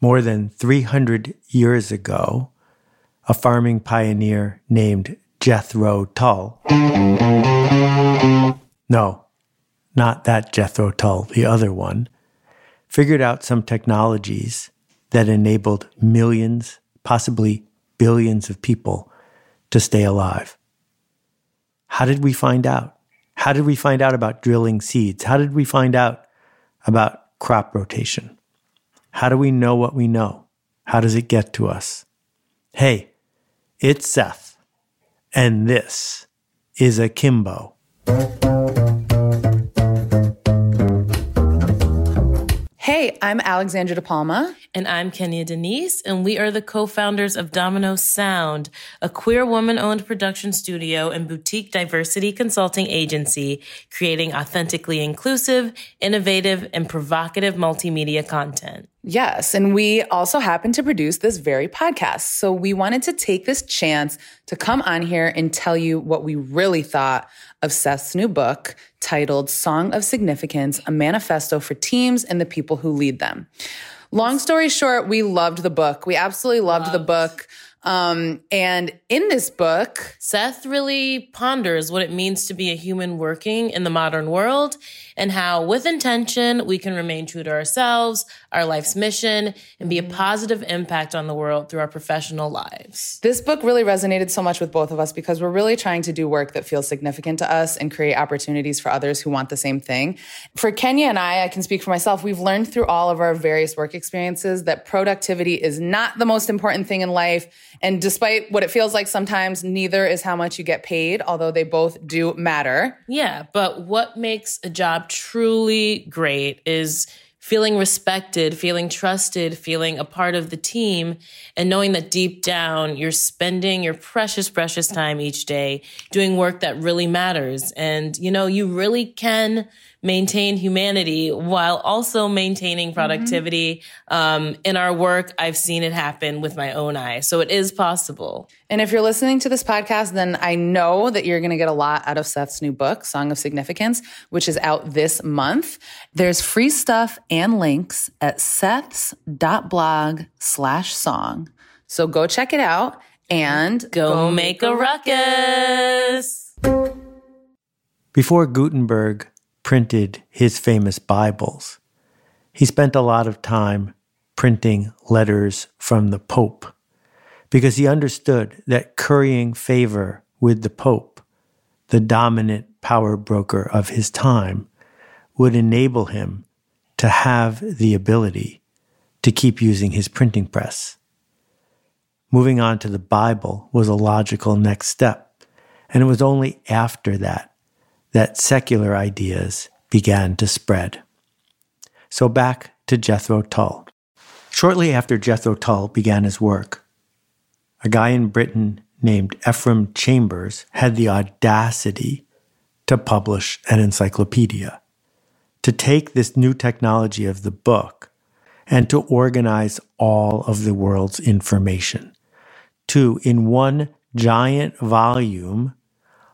more than 300 years ago, a farming pioneer named Jethro Tull. No, not that Jethro Tull, the other one, figured out some technologies that enabled millions, possibly billions of people to stay alive. How did we find out? How did we find out about drilling seeds? How did we find out about crop rotation? How do we know what we know? How does it get to us? Hey, it's Seth, and this is Akimbo. Hey, I'm Alexandra De Palma. And I'm Kenya Denise, and we are the co founders of Domino Sound, a queer woman owned production studio and boutique diversity consulting agency creating authentically inclusive, innovative, and provocative multimedia content. Yes. And we also happen to produce this very podcast. So we wanted to take this chance to come on here and tell you what we really thought of Seth's new book titled Song of Significance, a manifesto for teams and the people who lead them. Long story short, we loved the book. We absolutely loved, loved. the book. Um, and in this book, Seth really ponders what it means to be a human working in the modern world and how, with intention, we can remain true to ourselves, our life's mission, and be a positive impact on the world through our professional lives. This book really resonated so much with both of us because we're really trying to do work that feels significant to us and create opportunities for others who want the same thing. For Kenya and I, I can speak for myself, we've learned through all of our various work experiences that productivity is not the most important thing in life. And despite what it feels like sometimes, neither is how much you get paid, although they both do matter. Yeah, but what makes a job truly great is feeling respected, feeling trusted, feeling a part of the team, and knowing that deep down you're spending your precious, precious time each day doing work that really matters. And, you know, you really can maintain humanity while also maintaining productivity. Mm-hmm. Um, in our work, I've seen it happen with my own eyes. So it is possible. And if you're listening to this podcast, then I know that you're going to get a lot out of Seth's new book, Song of Significance, which is out this month. There's free stuff and links at seths.blog slash song. So go check it out and go, go make a ruckus. Before Gutenberg printed his famous Bibles, he spent a lot of time printing letters from the Pope because he understood that currying favor with the Pope, the dominant power broker of his time, would enable him to have the ability to keep using his printing press. Moving on to the Bible was a logical next step, and it was only after that that secular ideas began to spread. So back to Jethro Tull. Shortly after Jethro Tull began his work, a guy in Britain named Ephraim Chambers had the audacity to publish an encyclopedia, to take this new technology of the book and to organize all of the world's information, to, in one giant volume,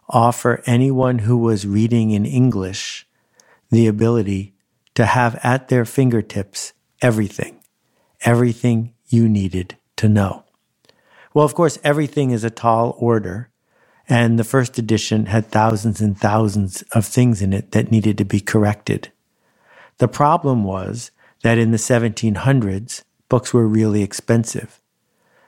offer anyone who was reading in English the ability to have at their fingertips everything, everything you needed to know. Well, of course, everything is a tall order, and the first edition had thousands and thousands of things in it that needed to be corrected. The problem was that in the 1700s, books were really expensive.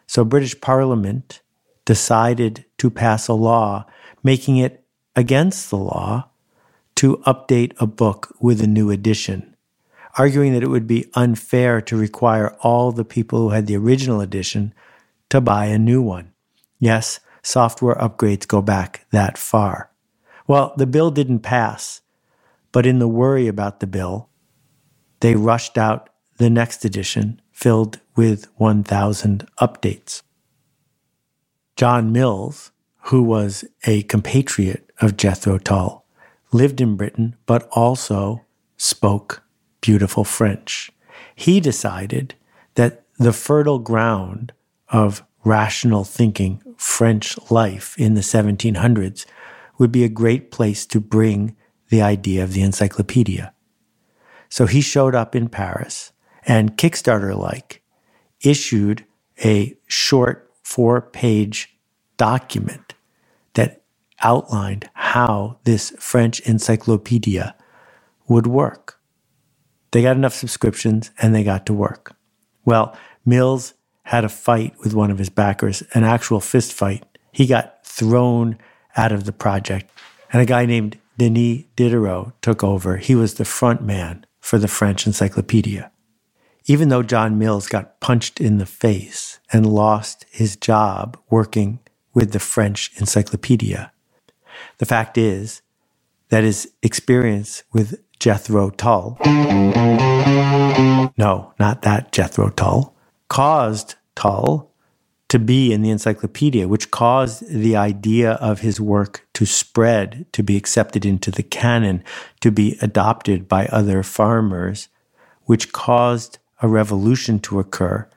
So British Parliament decided to pass a law making it against the law to update a book with a new edition, arguing that it would be unfair to require all the people who had the original edition to buy a new one. Yes, software upgrades go back that far. Well, the bill didn't pass, but in the worry about the bill, they rushed out the next edition filled with 1,000 updates. John Mills, who was a compatriot of Jethro Tull, lived in Britain, but also spoke beautiful French. He decided that the fertile ground of rational thinking French life in the 1700s would be a great place to bring the idea of the encyclopedia. So he showed up in Paris and Kickstarter like, issued a short four page document outlined how this French encyclopedia would work. They got enough subscriptions and they got to work. Well, Mills had a fight with one of his backers, an actual fist fight. He got thrown out of the project, and a guy named Denis Diderot took over. He was the front man for the French encyclopedia. Even though John Mills got punched in the face and lost his job working with the French encyclopedia, the fact is that his experience with Jethro Tull, no, not that Jethro Tull, caused Tull to be in the encyclopedia, which caused the idea of his work to spread, to be accepted into the canon, to be adopted by other farmers, which caused a revolution to occur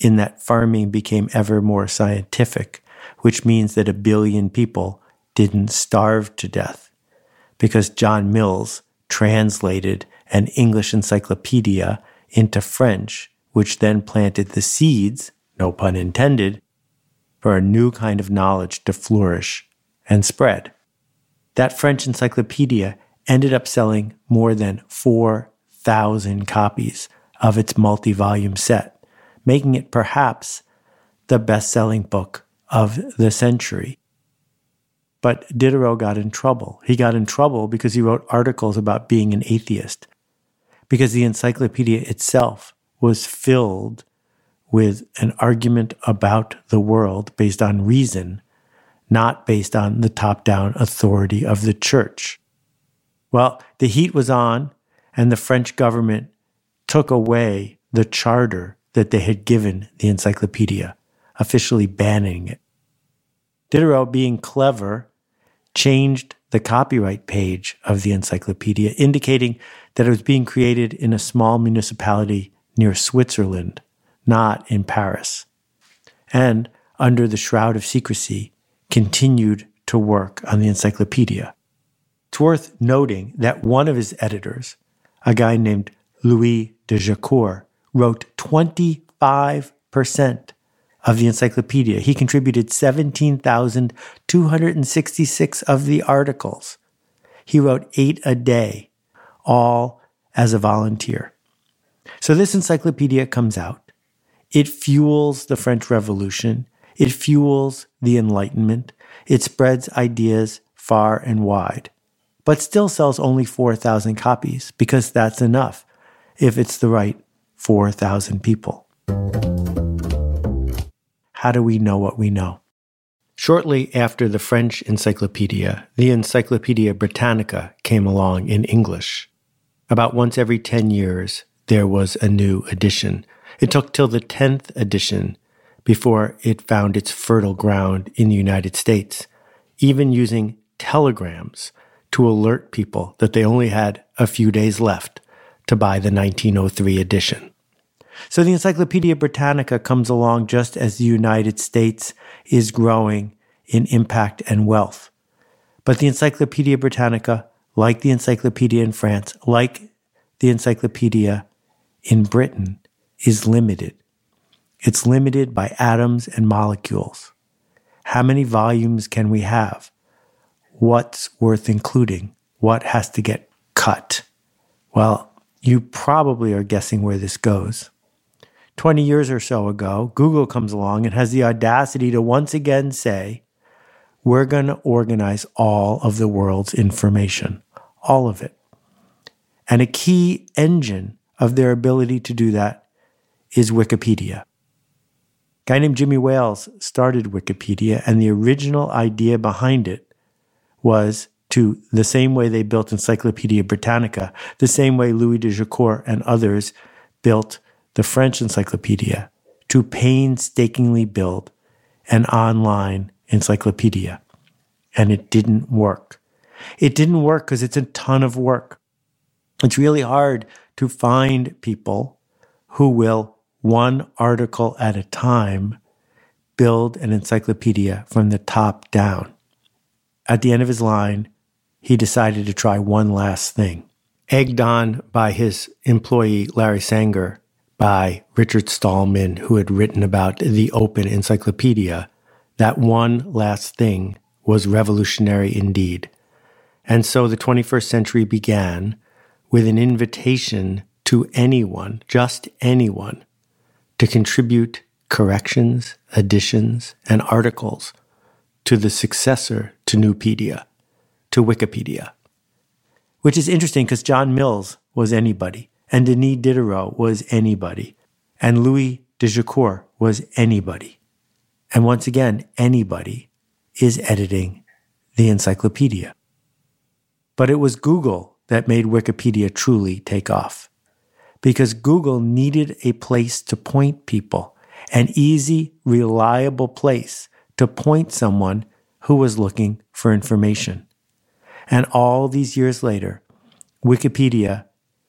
in that farming became ever more scientific, which means that a billion people didn't starve to death because John Mills translated an English encyclopedia into French, which then planted the seeds no pun intended, for a new kind of knowledge to flourish and spread. That French encyclopedia ended up selling more than 4,000 copies of its multi volume set, making it perhaps the best selling book of the century. But Diderot got in trouble. He got in trouble because he wrote articles about being an atheist, because the encyclopedia itself was filled with an argument about the world based on reason, not based on the top down authority of the church. Well, the heat was on, and the French government took away the charter that they had given the encyclopedia, officially banning it. Diderot, being clever, changed the copyright page of the encyclopedia, indicating that it was being created in a small municipality near Switzerland not in Paris, and under the shroud of secrecy, continued to work on the encyclopedia. It's worth noting that one of his editors, a guy named Louis de Jaucourt, wrote 25% of the encyclopedia. He contributed 17,266 of the articles. He wrote eight a day, all as a volunteer. So this encyclopedia comes out. It fuels the French Revolution. It fuels the Enlightenment. It spreads ideas far and wide, but still sells only 4,000 copies because that's enough if it's the right 4,000 people. How do we know what we know? Shortly after the French Encyclopedia, the Encyclopedia Britannica came along in English. About once every 10 years, there was a new edition it took till the 10th edition before it found its fertile ground in the United States, even using telegrams to alert people that they only had a few days left to buy the 1903 edition. So the Encyclopedia Britannica comes along just as the United States is growing in impact and wealth. But the Encyclopedia Britannica, like the Encyclopedia in France, like the Encyclopedia in Britain, is limited. It's limited by atoms and molecules. How many volumes can we have? What's worth including? What has to get cut? Well, you probably are guessing where this goes. 20 years or so ago, Google comes along and has the audacity to once again say, we're going to organize all of the world's information, all of it. And a key engine of their ability to do that is Wikipedia. A guy named Jimmy Wales started Wikipedia, and the original idea behind it was to the same way they built Encyclopedia Britannica, the same way Louis de Jaucourt and others built the French Encyclopedia, to painstakingly build an online encyclopedia. And it didn't work. It didn't work because it's a ton of work. It's really hard to find people who will one article at a time, build an encyclopedia from the top down. At the end of his line, he decided to try one last thing. Egged on by his employee, Larry Sanger, by Richard Stallman, who had written about the open encyclopedia, that one last thing was revolutionary indeed. And so the 21st century began with an invitation to anyone, just anyone, to contribute corrections, additions, and articles to the successor to Nupedia, to Wikipedia. Which is interesting because John Mills was anybody, and Denis Diderot was anybody, and Louis de Jaucourt was anybody. And once again, anybody is editing the encyclopedia. But it was Google that made Wikipedia truly take off. Because Google needed a place to point people, an easy, reliable place to point someone who was looking for information. And all these years later, Wikipedia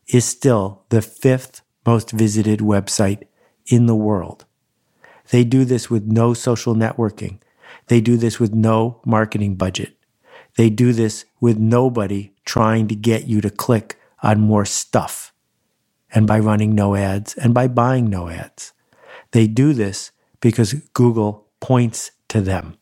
is still the fifth most visited website in the world. They do this with no social networking. They do this with no marketing budget. They do this with nobody trying to get you to click on more stuff and by running no ads and by buying no ads. They do this because Google points to them.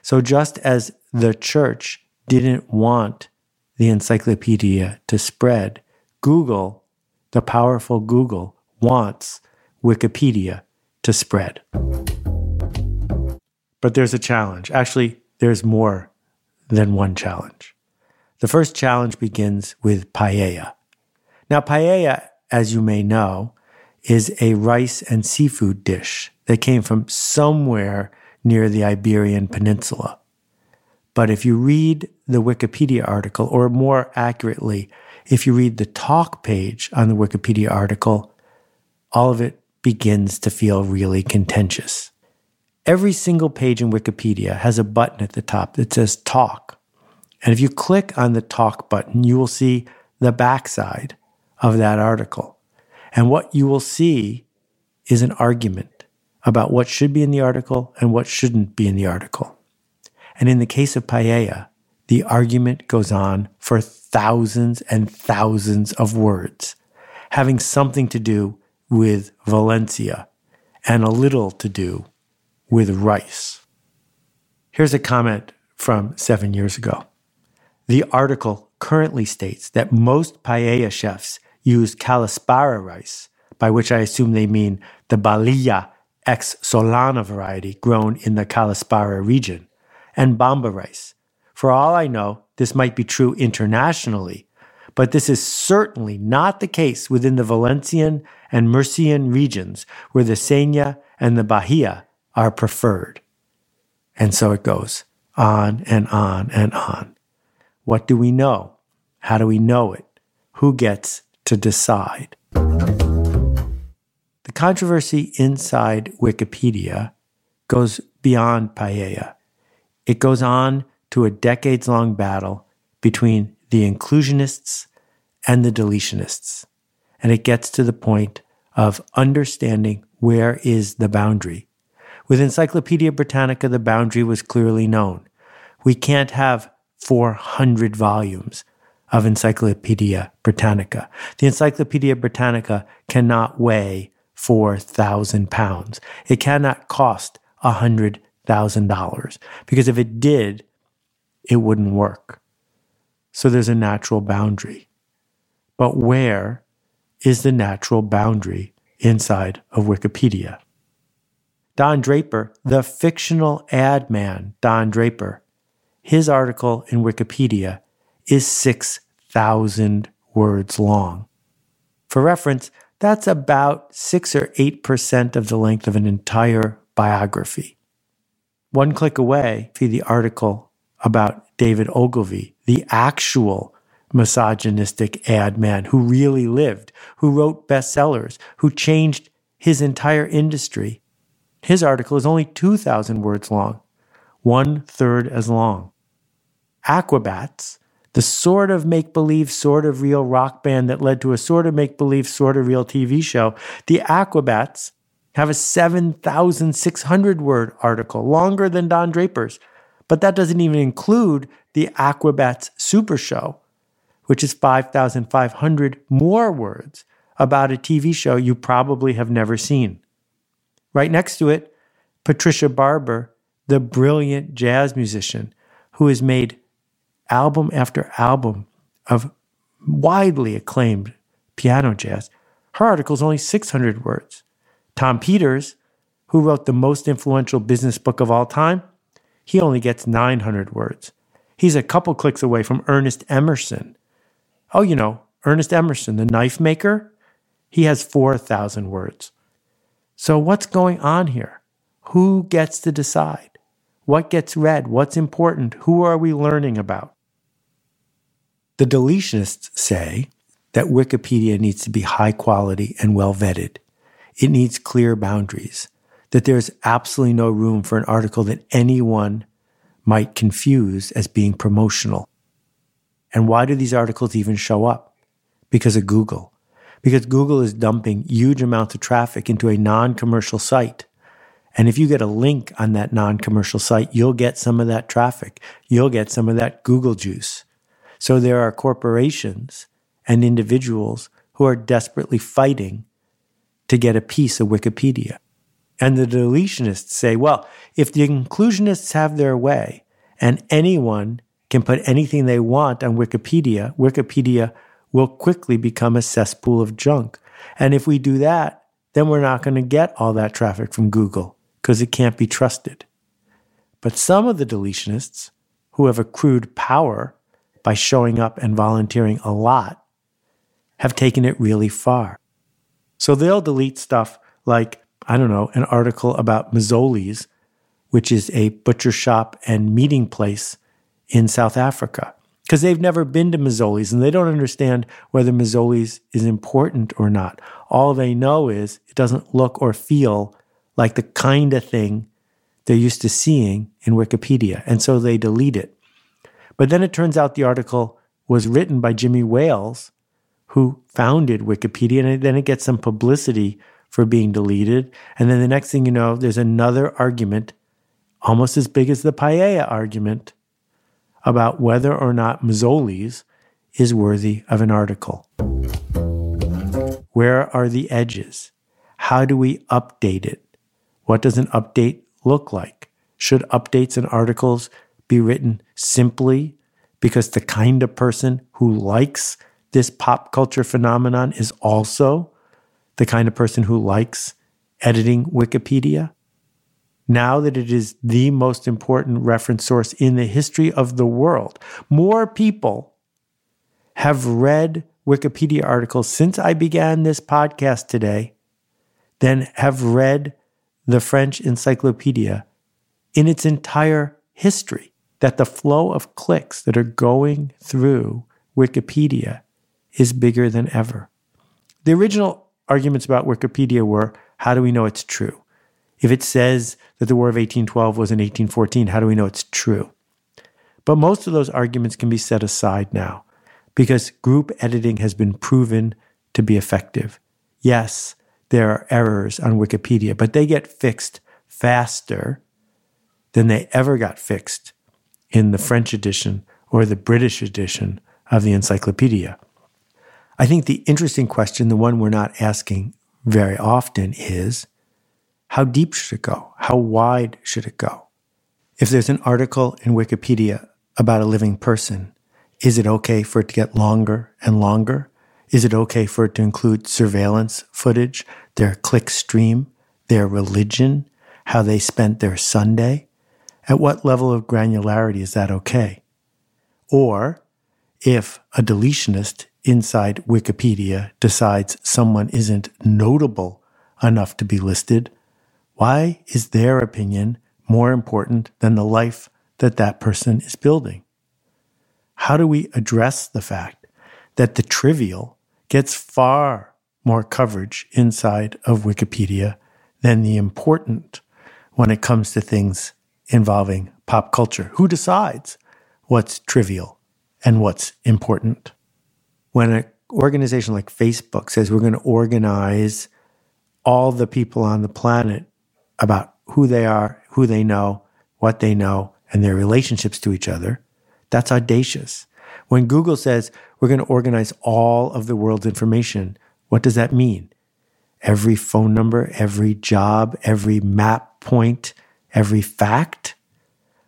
So just as the church didn't want the encyclopedia to spread, Google, the powerful Google, wants Wikipedia to spread. But there's a challenge. Actually, there's more than one challenge. The first challenge begins with paella. Now, paella, as you may know, is a rice and seafood dish that came from somewhere near the Iberian Peninsula. But if you read the Wikipedia article, or more accurately, if you read the talk page on the Wikipedia article, all of it begins to feel really contentious. Every single page in Wikipedia has a button at the top that says talk. And if you click on the talk button, you will see the backside of that article. And what you will see is an argument about what should be in the article and what shouldn't be in the article. And in the case of Paella, the argument goes on for thousands and thousands of words, having something to do with Valencia and a little to do with rice. Here's a comment from seven years ago. The article currently states that most paella chefs use calasparra rice, by which I assume they mean the Balilla ex Sollana variety grown in the Calasparra region, and Bomba rice. For all I know, this might be true internationally, but this is certainly not the case within the Valencian and Murcian regions where the Senia and the Bahia are preferred. And so it goes on and on and on. What do we know? How do we know it? Who gets to decide? The controversy inside Wikipedia goes beyond paella. It goes on to a decades long battle between the inclusionists and the deletionists. And it gets to the point of understanding where is the boundary with Encyclopedia Britannica, the boundary was clearly known. We can't have 400 volumes of Encyclopedia Britannica. The Encyclopedia Britannica cannot weigh 4,000 pounds. It cannot cost $100,000 because if it did, it wouldn't work. So there's a natural boundary. But where is the natural boundary inside of Wikipedia? Don Draper, the fictional ad man Don Draper, his article in Wikipedia is 6,000 words long. For reference, that's about 6 or 8% of the length of an entire biography. One click away, see the article about David Ogilvy, the actual misogynistic ad man who really lived, who wrote bestsellers, who changed his entire industry his article is only 2,000 words long, one third as long. Aquabats, the sort of make believe, sort of real rock band that led to a sort of make believe, sort of real TV show, the Aquabats have a 7,600 word article, longer than Don Draper's. But that doesn't even include the Aquabats Super Show, which is 5,500 more words about a TV show you probably have never seen. Right next to it, Patricia Barber, the brilliant jazz musician who has made album after album of widely acclaimed piano jazz. Her article is only 600 words. Tom Peters, who wrote the most influential business book of all time, he only gets 900 words. He's a couple clicks away from Ernest Emerson. Oh, you know, Ernest Emerson, the knife maker, he has 4,000 words. So, what's going on here? Who gets to decide? What gets read? What's important? Who are we learning about? The deletionists say that Wikipedia needs to be high quality and well vetted. It needs clear boundaries, that there's absolutely no room for an article that anyone might confuse as being promotional. And why do these articles even show up? Because of Google. Because Google is dumping huge amounts of traffic into a non commercial site. And if you get a link on that non commercial site, you'll get some of that traffic. You'll get some of that Google juice. So there are corporations and individuals who are desperately fighting to get a piece of Wikipedia. And the deletionists say, well, if the inclusionists have their way and anyone can put anything they want on Wikipedia, Wikipedia will quickly become a cesspool of junk. And if we do that, then we're not going to get all that traffic from Google because it can't be trusted. But some of the deletionists who have accrued power by showing up and volunteering a lot have taken it really far. So they'll delete stuff like, I don't know, an article about Mzoli's, which is a butcher shop and meeting place in South Africa. Because they've never been to Mzoli's and they don't understand whether Mzoli's is important or not. All they know is it doesn't look or feel like the kind of thing they're used to seeing in Wikipedia. And so they delete it. But then it turns out the article was written by Jimmy Wales, who founded Wikipedia, and then it gets some publicity for being deleted. And then the next thing you know, there's another argument, almost as big as the Paella argument, about whether or not Mzoli's is worthy of an article. Where are the edges? How do we update it? What does an update look like? Should updates and articles be written simply because the kind of person who likes this pop culture phenomenon is also the kind of person who likes editing Wikipedia? Now that it is the most important reference source in the history of the world, more people have read Wikipedia articles since I began this podcast today than have read the French encyclopedia in its entire history that the flow of clicks that are going through Wikipedia is bigger than ever. The original arguments about Wikipedia were how do we know it's true? If it says that the War of 1812 was in 1814, how do we know it's true? But most of those arguments can be set aside now because group editing has been proven to be effective. Yes, there are errors on Wikipedia, but they get fixed faster than they ever got fixed in the French edition or the British edition of the encyclopedia. I think the interesting question, the one we're not asking very often, is how deep should it go? How wide should it go? If there's an article in Wikipedia about a living person, is it okay for it to get longer and longer? Is it okay for it to include surveillance footage, their click stream, their religion, how they spent their Sunday? At what level of granularity is that okay? Or if a deletionist inside Wikipedia decides someone isn't notable enough to be listed, why is their opinion more important than the life that that person is building? How do we address the fact that the trivial gets far more coverage inside of Wikipedia than the important when it comes to things involving pop culture. Who decides what's trivial and what's important? When an organization like Facebook says we're going to organize all the people on the planet about who they are, who they know, what they know, and their relationships to each other, that's audacious. When Google says we're going to organize all of the world's information, What does that mean? Every phone number, every job, every map point, every fact?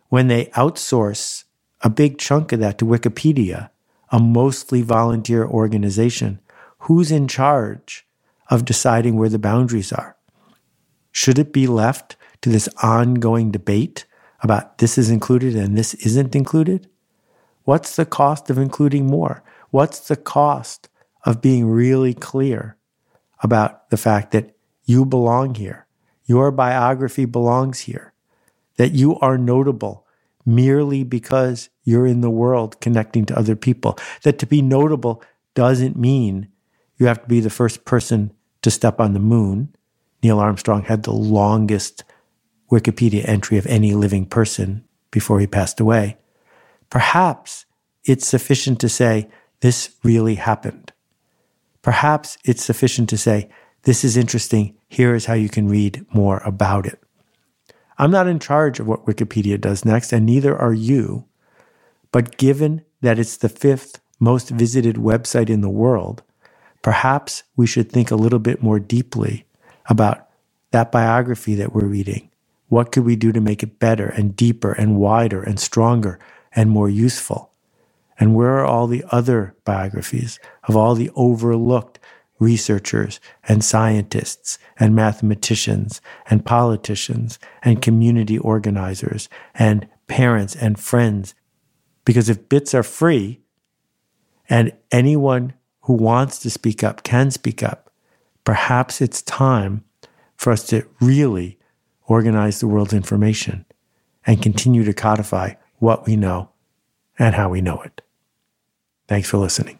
When they outsource a big chunk of that to Wikipedia, a mostly volunteer organization, who's in charge of deciding where the boundaries are? Should it be left to this ongoing debate about this is included and this isn't included? What's the cost of including more? What's the cost of being really clear about the fact that you belong here? Your biography belongs here. That you are notable merely because you're in the world connecting to other people. That to be notable doesn't mean you have to be the first person to step on the moon. Neil Armstrong had the longest Wikipedia entry of any living person before he passed away. Perhaps it's sufficient to say, this really happened. Perhaps it's sufficient to say, this is interesting. Here is how you can read more about it. I'm not in charge of what Wikipedia does next, and neither are you. But given that it's the fifth most visited website in the world, perhaps we should think a little bit more deeply about that biography that we're reading what could we do to make it better and deeper and wider and stronger and more useful? And where are all the other biographies of all the overlooked researchers and scientists and mathematicians and politicians and community organizers and parents and friends? Because if bits are free and anyone who wants to speak up can speak up, perhaps it's time for us to really organize the world's information, and continue to codify what we know and how we know it. Thanks for listening.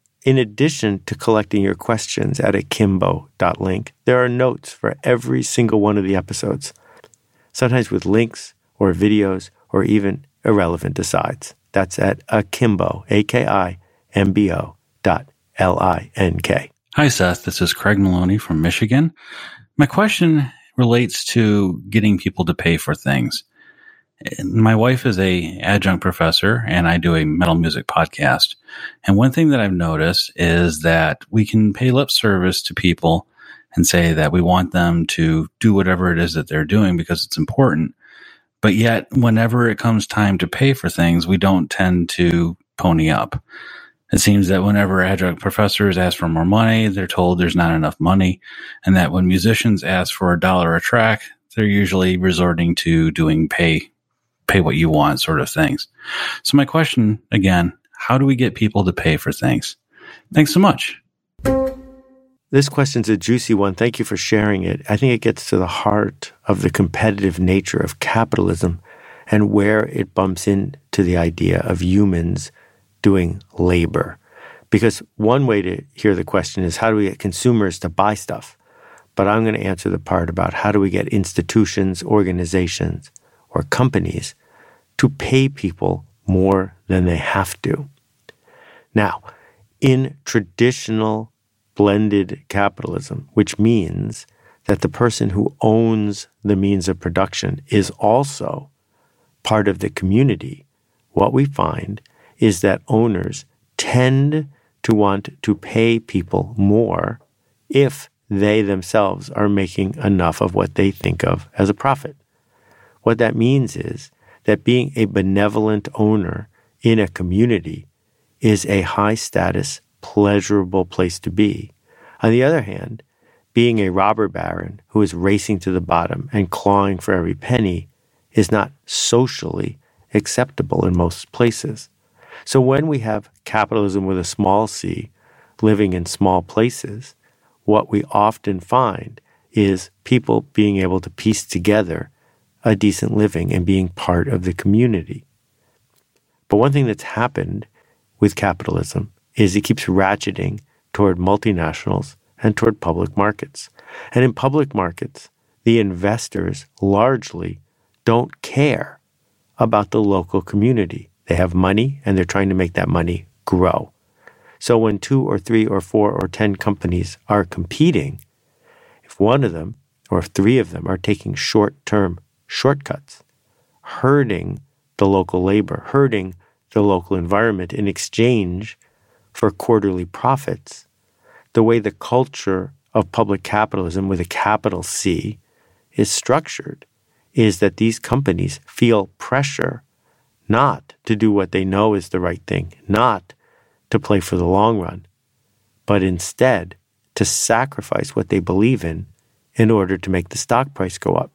in addition to collecting your questions at akimbo.link, there are notes for every single one of the episodes, sometimes with links or videos or even irrelevant asides. That's at akimbo, A-K-I-M-B-O dot L-I-N-K. Hi, Seth. This is Craig Maloney from Michigan. My question relates to getting people to pay for things my wife is a adjunct professor and I do a metal music podcast. And one thing that I've noticed is that we can pay lip service to people and say that we want them to do whatever it is that they're doing because it's important. But yet, whenever it comes time to pay for things, we don't tend to pony up. It seems that whenever adjunct professors ask for more money, they're told there's not enough money. And that when musicians ask for a dollar a track, they're usually resorting to doing pay pay what you want sort of things. So my question again, how do we get people to pay for things? Thanks so much. This question's a juicy one. Thank you for sharing it. I think it gets to the heart of the competitive nature of capitalism and where it bumps into the idea of humans doing labor. Because one way to hear the question is how do we get consumers to buy stuff? But I'm going to answer the part about how do we get institutions, organizations, or companies to pay people more than they have to. Now, in traditional blended capitalism, which means that the person who owns the means of production is also part of the community, what we find is that owners tend to want to pay people more if they themselves are making enough of what they think of as a profit. What that means is that being a benevolent owner in a community is a high status, pleasurable place to be. On the other hand, being a robber baron who is racing to the bottom and clawing for every penny is not socially acceptable in most places. So when we have capitalism with a small c living in small places, what we often find is people being able to piece together a decent living and being part of the community. But one thing that's happened with capitalism is it keeps ratcheting toward multinationals and toward public markets. And in public markets, the investors largely don't care about the local community. They have money and they're trying to make that money grow. So when two or three or four or 10 companies are competing, if one of them or if three of them are taking short term shortcuts, hurting the local labor, hurting the local environment in exchange for quarterly profits, the way the culture of public capitalism with a capital C is structured is that these companies feel pressure not to do what they know is the right thing, not to play for the long run, but instead to sacrifice what they believe in in order to make the stock price go up.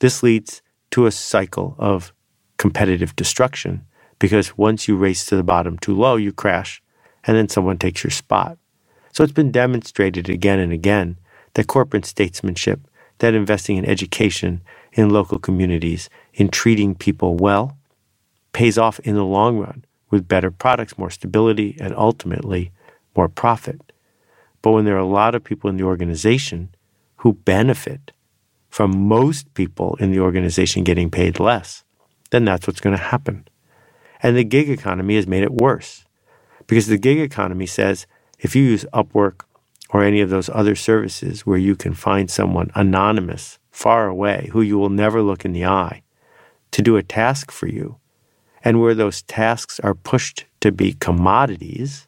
This leads to a cycle of competitive destruction because once you race to the bottom too low, you crash and then someone takes your spot. So it's been demonstrated again and again that corporate statesmanship, that investing in education, in local communities, in treating people well, pays off in the long run with better products, more stability, and ultimately more profit. But when there are a lot of people in the organization who benefit from most people in the organization getting paid less, then that's what's going to happen. And the gig economy has made it worse because the gig economy says if you use Upwork or any of those other services where you can find someone anonymous, far away, who you will never look in the eye, to do a task for you, and where those tasks are pushed to be commodities,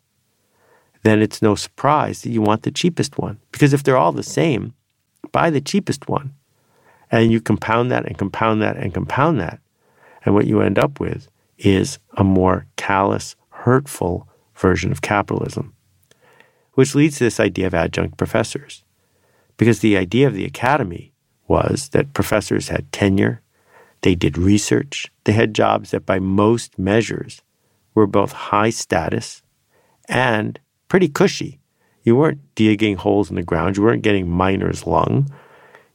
then it's no surprise that you want the cheapest one. Because if they're all the same, buy the cheapest one. And you compound that and compound that and compound that. And what you end up with is a more callous, hurtful version of capitalism which leads to this idea of adjunct professors. Because the idea of the academy was that professors had tenure, they did research, they had jobs that by most measures were both high status and pretty cushy. You weren't digging holes in the ground, you weren't getting miner's lung.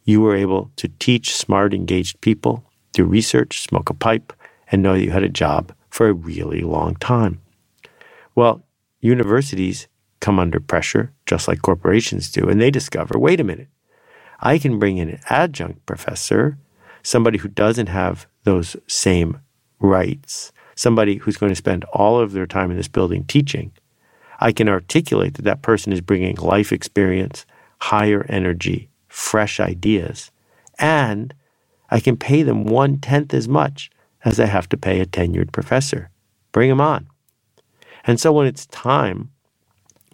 You were able to teach smart, engaged people, do research, smoke a pipe, and know you had a job for a really long time. Well, universities come under pressure, just like corporations do, and they discover wait a minute, I can bring in an adjunct professor, somebody who doesn't have those same rights, somebody who's going to spend all of their time in this building teaching. I can articulate that that person is bringing life experience, higher energy, fresh ideas, and I can pay them one tenth as much as I have to pay a tenured professor. Bring them on. And so when it's time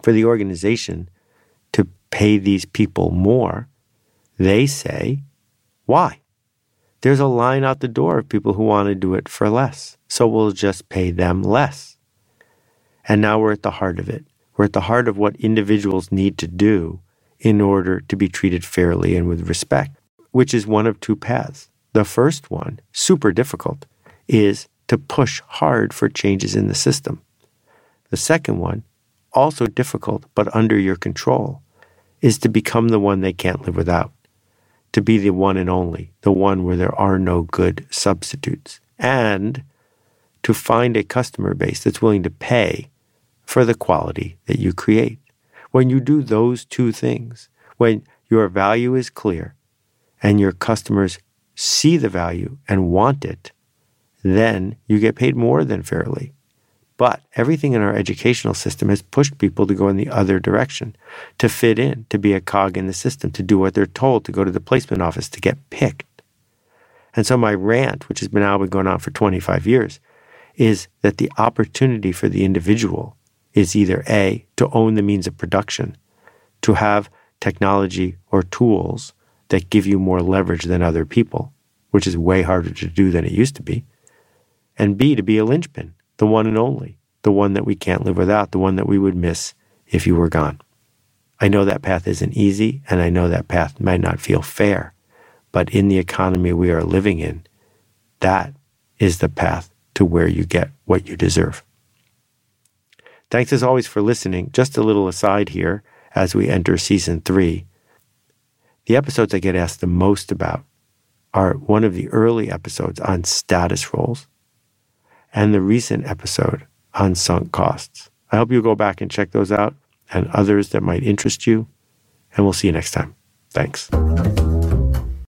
for the organization to pay these people more, they say, why? There's a line out the door of people who want to do it for less. So we'll just pay them less. And now we're at the heart of it. We're at the heart of what individuals need to do in order to be treated fairly and with respect, which is one of two paths. The first one, super difficult, is to push hard for changes in the system. The second one also difficult but under your control, is to become the one they can't live without, to be the one and only, the one where there are no good substitutes, and to find a customer base that's willing to pay for the quality that you create. When you do those two things, when your value is clear and your customers see the value and want it, then you get paid more than fairly. But everything in our educational system has pushed people to go in the other direction, to fit in, to be a cog in the system, to do what they're told, to go to the placement office, to get picked. And so my rant, which has been now been going on for 25 years, is that the opportunity for the individual is either A, to own the means of production, to have technology or tools that give you more leverage than other people, which is way harder to do than it used to be, and B, to be a linchpin the one and only, the one that we can't live without, the one that we would miss if you were gone. I know that path isn't easy, and I know that path might not feel fair, but in the economy we are living in, that is the path to where you get what you deserve. Thanks as always for listening. Just a little aside here as we enter season three. The episodes I get asked the most about are one of the early episodes on status roles and the recent episode on sunk costs. I hope you go back and check those out and others that might interest you. And we'll see you next time. Thanks.